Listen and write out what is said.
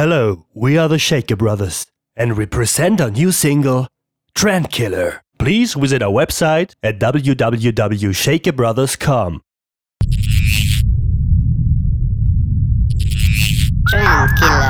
Hello, we are the Shaker Brothers, and we present our new single, Trendkiller. Please visit our website at www.shakerbrothers.com. Trendkiller.